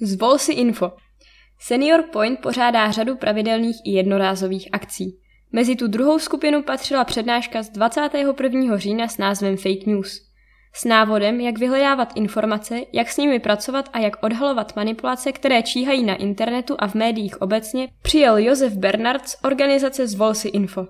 Zvol si info. Senior Point pořádá řadu pravidelných i jednorázových akcí. Mezi tu druhou skupinu patřila přednáška z 21. října s názvem Fake News. S návodem, jak vyhledávat informace, jak s nimi pracovat a jak odhalovat manipulace, které číhají na internetu a v médiích obecně, přijel Josef Bernard z organizace Zvol si info.